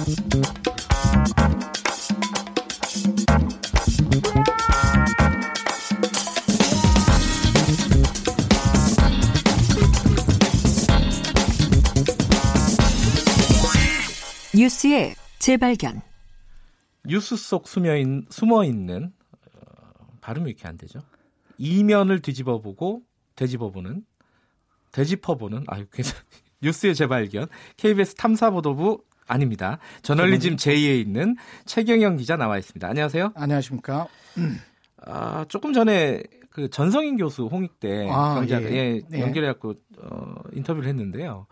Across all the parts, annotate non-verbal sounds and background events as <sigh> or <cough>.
뉴스의 재발견. 뉴스 속 있, 숨어 있는 어, 발음이 이렇게 안 되죠. 이면을 뒤집어 보고 되짚어보는 되짚어 보는 아유 그래서 <laughs> 뉴스의 재발견 KBS 탐사보도부 아닙니다. 저널리즘 제2에 있는 최경영 기자 나와 있습니다. 안녕하세요. 안녕하십니까. 아, 조금 전에 그 전성인 교수 홍익대 아, 경제학 예. 예, 예. 연결해갖고 어, 인터뷰를 했는데요.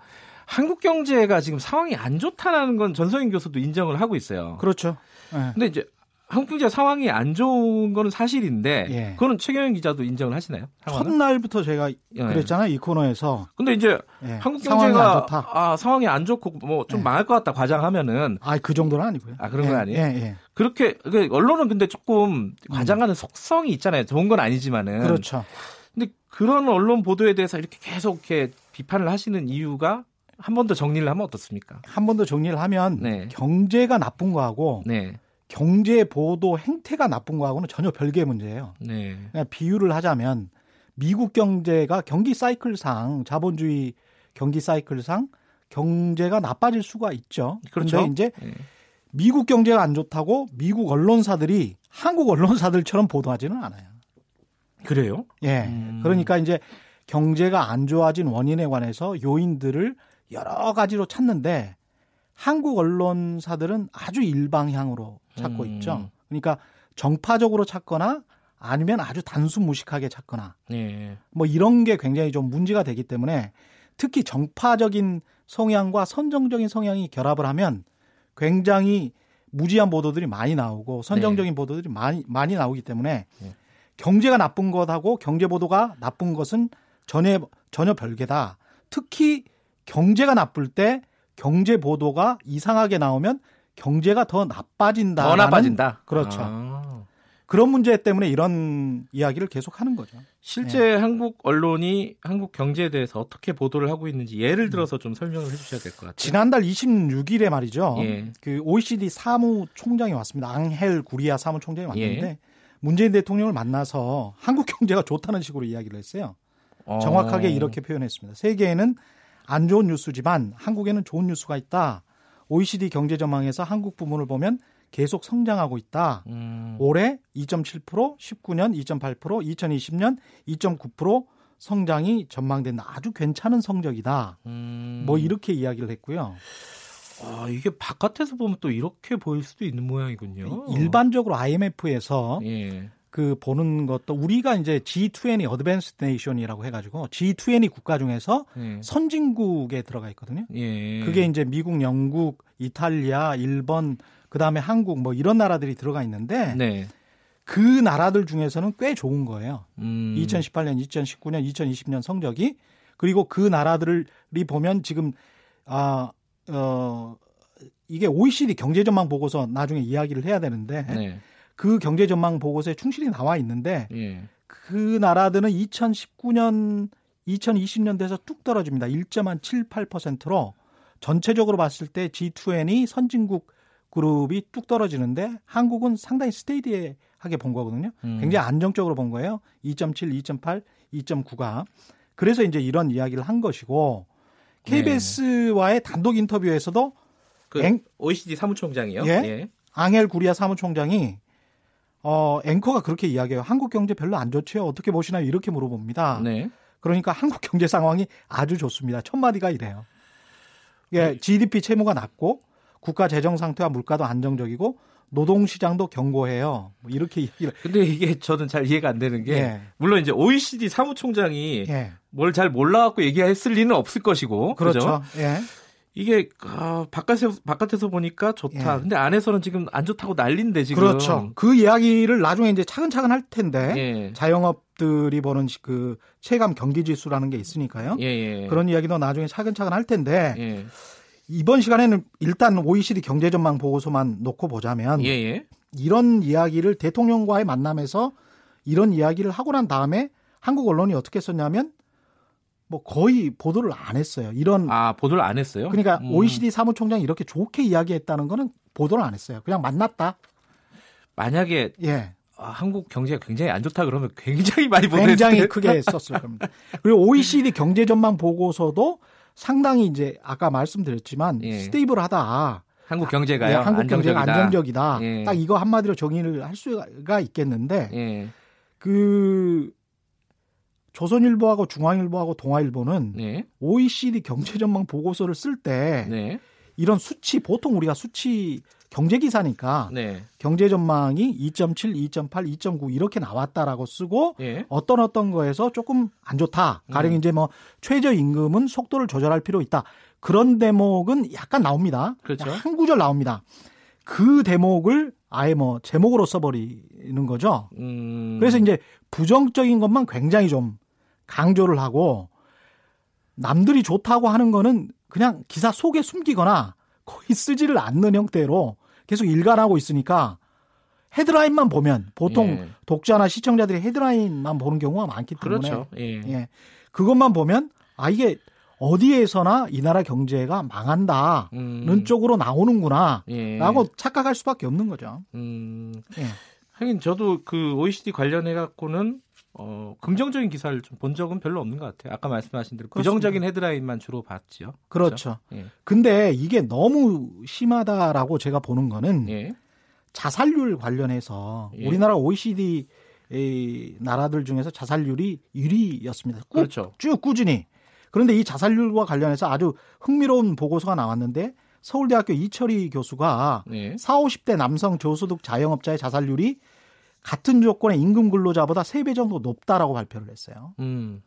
한국 경제가 지금 상황이 안 좋다라는 건 전성인 교수도 인정을 하고 있어요. 그렇죠. 예. 근데 이제 한국 경제 상황이 안 좋은 거는 사실인데 예. 그거는 최경영 기자도 인정을 하시나요? 상황은? 첫날부터 제가 예. 그랬잖아요. 이 코너에서. 근데 이제 예. 한국 상황이 안 경제가 좋다. 아, 상황이 안 좋고 뭐좀 예. 망할 것 같다 과장하면은 아, 그 정도는 아니고요. 아, 그런 건 예, 아니에요? 예, 예. 그렇게 그 언론은 근데 조금 과장하는 속성이 있잖아요. 좋은 건 아니지만은 그렇죠. 근데 그런 언론 보도에 대해서 이렇게 계속 이렇게 비판을 하시는 이유가 한 번 더 정리를 하면 어떻습니까? 한 번 더 정리를 하면 네. 경제가 나쁜 거하고 네. 경제 보도 행태가 나쁜 거하고는 전혀 별개의 문제예요. 네. 그냥 비유를 하자면 미국 경제가 경기 사이클상 자본주의 경기 사이클상 경제가 나빠질 수가 있죠. 그렇죠. 이제 네. 미국 경제가 안 좋다고 미국 언론사들이 한국 언론사들처럼 보도하지는 않아요. 그래요? 예. 음. 그러니까 이제 경제가 안 좋아진 원인에 관해서 요인들을 여러 가지로 찾는데 한국 언론사들은 아주 일방향으로 찾고 음. 있죠. 그러니까 정파적으로 찾거나 아니면 아주 단순 무식하게 찾거나 네. 뭐 이런 게 굉장히 좀 문제가 되기 때문에 특히 정파적인 성향과 선정적인 성향이 결합을 하면 굉장히 무지한 보도들이 많이 나오고 선정적인 보도들이 많이 많이 나오기 때문에 네. 경제가 나쁜 것하고 경제 보도가 나쁜 것은 전혀 전혀 별개다. 특히 경제가 나쁠 때 경제 보도가 이상하게 나오면 경제가 더 나빠진다. 더 나빠진다. 그렇죠. 아. 그런 문제 때문에 이런 이야기를 계속 하는 거죠. 실제 한국 언론이 한국 경제에 대해서 어떻게 보도를 하고 있는지 예를 들어서 좀 설명을 해주셔야 될 것 같아요. 지난달 26일에 말이죠. 예. 그 OECD 사무총장이 왔습니다. 앙헬 구리아 사무총장이 왔는데 예. 문재인 대통령을 만나서 한국 경제가 좋다는 식으로 이야기를 했어요. 어. 정확하게 이렇게 표현했습니다. 세계에는 안 좋은 뉴스지만 한국에는 좋은 뉴스가 있다. OECD 경제 전망에서 한국 부문을 보면 계속 성장하고 있다. 음. 올해 2.7%, 19년 2.8%, 2020년 2.9% 성장이 전망된다. 아주 괜찮은 성적이다. 음. 뭐 이렇게 이야기를 했고요. 아, 이게 바깥에서 보면 또 이렇게 보일 수도 있는 모양이군요. 일반적으로 IMF에서 예. 그 보는 것도 우리가 이제 G20 advanced nation이라고 해가지고 G20 국가 중에서 예. 선진국에 들어가 있거든요. 예. 그게 이제 미국, 영국, 이탈리아, 일본, 그 다음에 한국 뭐 이런 나라들이 들어가 있는데 네. 그 나라들 중에서는 꽤 좋은 거예요. 음. 2018년, 2019년, 2020년 성적이 그리고 그 나라들이 보면 지금 아, 어, 이게 OECD 경제 전망 보고서 나중에 이야기를 해야 되는데 네. 그 경제 전망 보고서에 충실히 나와 있는데 예. 그 나라들은 2019년, 2020년 돼서 뚝 떨어집니다. 1.78%로 전체적으로 봤을 때 G20 선진국 그룹이 뚝 떨어지는데 한국은 상당히 스테이디하게 본 거거든요. 음. 굉장히 안정적으로 본 거예요. 2.7, 2.8, 2.9가. 그래서 이제 이런 이야기를 한 것이고 KBS와의 단독 인터뷰에서도 그 앵- OECD 사무총장이요. 예? 앙헬 구리아 사무총장이 어, 앵커가 그렇게 이야기해요. 한국 경제 별로 안 좋죠. 어떻게 보시나요? 이렇게 물어봅니다. 네. 그러니까 한국 경제 상황이 아주 좋습니다. 첫 마디가 이래요. 예, GDP 채무가 낮고 국가 재정 상태와 물가도 안정적이고 노동 시장도 견고해요. 뭐 이렇게 얘기를 근데 이게 저는 잘 이해가 안 되는 게 예. 물론 이제 OECD 사무총장이 예. 뭘잘 몰라 갖고 얘기했을 리는 없을 것이고 그렇죠. 그죠? 예. 이게 아, 바깥에서 바깥에서 보니까 좋다. 예. 근데 안에서는 지금 안 좋다고 난린데 지금. 그렇죠. 그 이야기를 나중에 이제 차근차근 할 텐데 예. 자영업들이 보는 그 체감 경기 지수라는 게 있으니까요. 예, 예. 그런 이야기도 나중에 차근차근 할 텐데 예. 이번 시간에는 일단 OECD 경제 전망 보고서만 놓고 보자면 예, 예. 이런 이야기를 대통령과의 만남에서 이런 이야기를 하고 난 다음에 한국 언론이 어떻게 썼냐면 뭐 거의 보도를 안 했어요. 이런 아 보도를 안 했어요? 그러니까 음. OECD 사무총장이 이렇게 좋게 이야기했다는 거는 보도를 안 했어요. 그냥 만났다. 만약에 예. 아, 한국 경제가 굉장히 안 좋다 그러면 굉장히 많이 보도했을 굉장히 크게 썼을 겁니다. 그리고 OECD 경제 전망 보고서도 상당히 이제 아까 말씀드렸지만 예. 스테이블하다. 한국 경제가요. 예, 한국 안정적이다. 경제가 안정적이다. 예. 딱 이거 한마디로 정의를 할 수가 있겠는데 예. 그 조선일보하고 중앙일보하고 동아일보는 네. OECD 경제 전망 보고서를 쓸때 네. 이런 수치 보통 우리가 수치 경제 기사니까 네. 경제 전망이 2.7, 2.8, 2.9 이렇게 나왔다라고 쓰고 예. 어떤 어떤 거에서 조금 안 좋다. 가령 음. 이제 뭐 최저 임금은 속도를 조절할 필요 있다. 그런 대목은 약간 나옵니다. 그렇죠. 한 구절 나옵니다. 그 대목을 아예 뭐 제목으로 써버리는 거죠. 음. 그래서 이제 부정적인 것만 굉장히 좀 강조를 하고 남들이 좋다고 하는 거는 그냥 기사 속에 숨기거나 거의 쓰지를 않는 형태로 계속 일관하고 있으니까 헤드라인만 보면 보통 예. 독자나 시청자들이 헤드라인만 보는 경우가 많기 때문에 그렇죠. 예. 예. 그것만 보면 아 이게 어디에서나 이 나라 경제가 망한다는 음. 쪽으로 나오는구나라고 예. 착각할 수밖에 없는 거죠. 음. 예. 하긴 저도 그 OECD 관련해 갖고는 어, 긍정적인 기사를 좀 본 적은 별로 없는 것 같아요. 아까 말씀하신 대로 부정적인 헤드라인만 주로 봤죠. 그렇죠. 그렇죠? 예. 근데 이게 너무 심하다라고 제가 보는 거는 예. 자살률 관련해서 예. 우리나라 OECD 나라들 중에서 자살률이 1위였습니다. 꾸, 그렇죠. 쭉 꾸준히. 그런데 이 자살률과 관련해서 아주 흥미로운 보고서가 나왔는데 서울대학교 이철희 교수가 예. 4, 50대 남성 저소득 자영업자의 자살률이 같은 조건의 임금 근로자보다 3배 정도 높다라고 발표를 했어요. 음.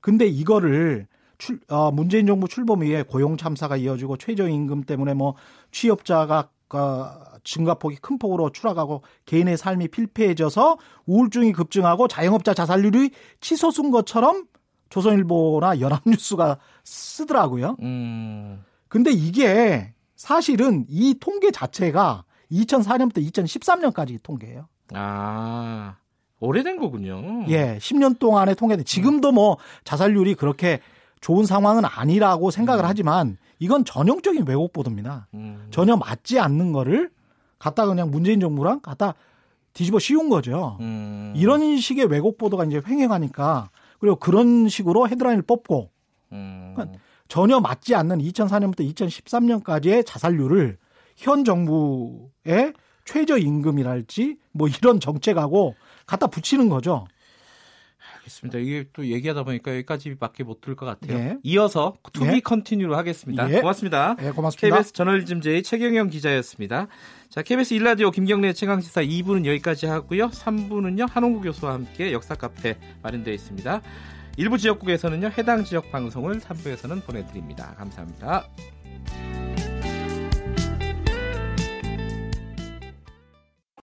근데 이거를 출, 어, 문재인 정부 출범 이후에 고용 참사가 이어지고 최저임금 때문에 뭐 취업자가 어, 증가폭이 큰 폭으로 추락하고 개인의 삶이 필패해져서 우울증이 급증하고 자영업자 자살률이 치솟은 것처럼 조선일보나 연합뉴스가 쓰더라고요. 음. 근데 이게 사실은 이 통계 자체가 2004년부터 2013년까지 통계예요. 아, 오래된 거군요. 예, 10년 동안의 통계는 지금도 뭐 자살률이 그렇게 좋은 상황은 아니라고 생각을 음. 하지만 이건 전형적인 왜곡 보도입니다. 음. 전혀 맞지 않는 거를 갖다 그냥 문재인 정부랑 갖다 뒤집어 씌운 거죠. 음. 이런 식의 왜곡 보도가 이제 횡행하니까 그리고 그런 식으로 헤드라인을 뽑고 음. 그러니까 전혀 맞지 않는 2004년부터 2013년까지의 자살률을 현 정부의 최저임금이랄지 뭐 이런 정책하고 갖다 붙이는 거죠. 알겠습니다. 이게 또 얘기하다 보니까 여기까지밖에 못 들 것 같아요. 예. 이어서 to be 예. continue로 하겠습니다. 예. 고맙습니다. 예, 고맙습니다. KBS 저널리즘 J 최경영 기자였습니다. 자, KBS 일라디오 김경래 최강시사 2부는 여기까지 하고요. 3부는요. 한홍구 교수와 함께 역사 카페 마련되어 있습니다. 일부 지역국에서는요. 해당 지역 방송을 3부에서는 보내드립니다. 감사합니다.